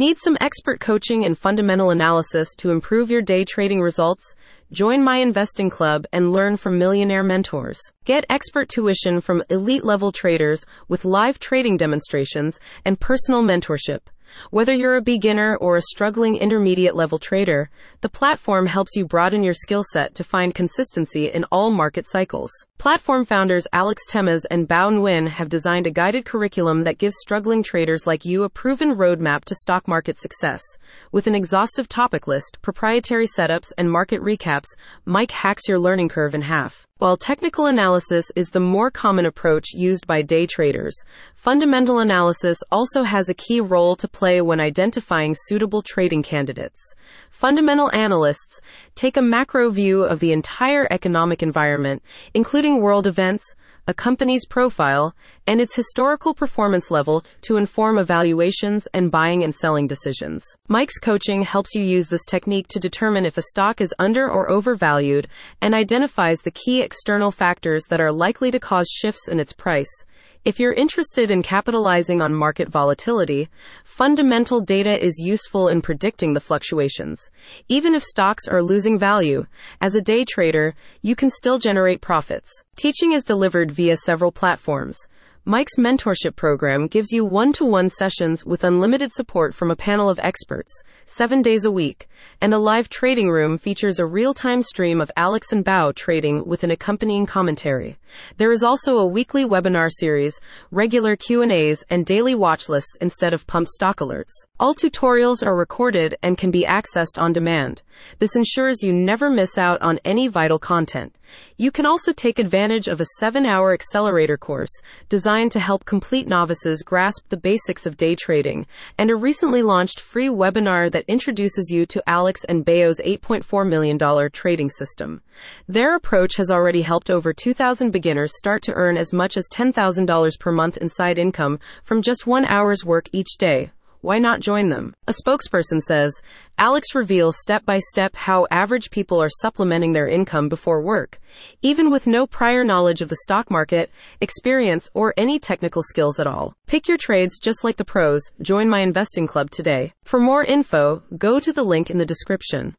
Need some expert coaching and fundamental analysis to improve your day trading results? Join my investing club and learn from millionaire mentors. Get expert tuition from elite level traders with live trading demonstrations and personal mentorship. Whether you're a beginner or a struggling intermediate level trader, the platform helps you broaden your skill set to find consistency in all market cycles. Platform founders Alex Temiz and Bao Nguyen have designed a guided curriculum that gives struggling traders like you a proven roadmap to stock market success. With an exhaustive topic list, proprietary setups, and market recaps, Mike hacks your learning curve in half. While technical analysis is the more common approach used by day traders, fundamental analysis also has a key role to play when identifying suitable trading candidates. Fundamental analysts take a macro view of the entire economic environment, including world events, a company's profile, and its historical performance level to inform evaluations and buying and selling decisions. Mike's coaching helps you use this technique to determine if a stock is under or overvalued and identifies the key external factors that are likely to cause shifts in its price. If you're interested in capitalizing on market volatility, fundamental data is useful in predicting the fluctuations. Even if stocks are losing value, as a day trader, you can still generate profits. Teaching is delivered via several platforms. Mike's mentorship program gives you one to one sessions with unlimited support from a panel of experts, seven days a week, and a live trading room features a real time stream of Alex and Bao trading with an accompanying commentary. There is also a weekly webinar series, regular Q&As, and daily watch lists instead of pump stock alerts. All tutorials are recorded and can be accessed on demand. This ensures you never miss out on any vital content. You can also take advantage of a seven hour accelerator course designed to help complete novices grasp the basics of day trading, and a recently launched free webinar that introduces you to Alex and Bao's $8.4 million trading system. Their approach has already helped over 2,000 beginners start to earn as much as $10,000 per month in side income from just one hour's work each day why not join them? A spokesperson says Alex reveals step by step how average people are supplementing their income before work, even with no prior knowledge of the stock market, experience, or any technical skills at all. Pick your trades just like the pros. Join my investing club today. For more info, go to the link in the description.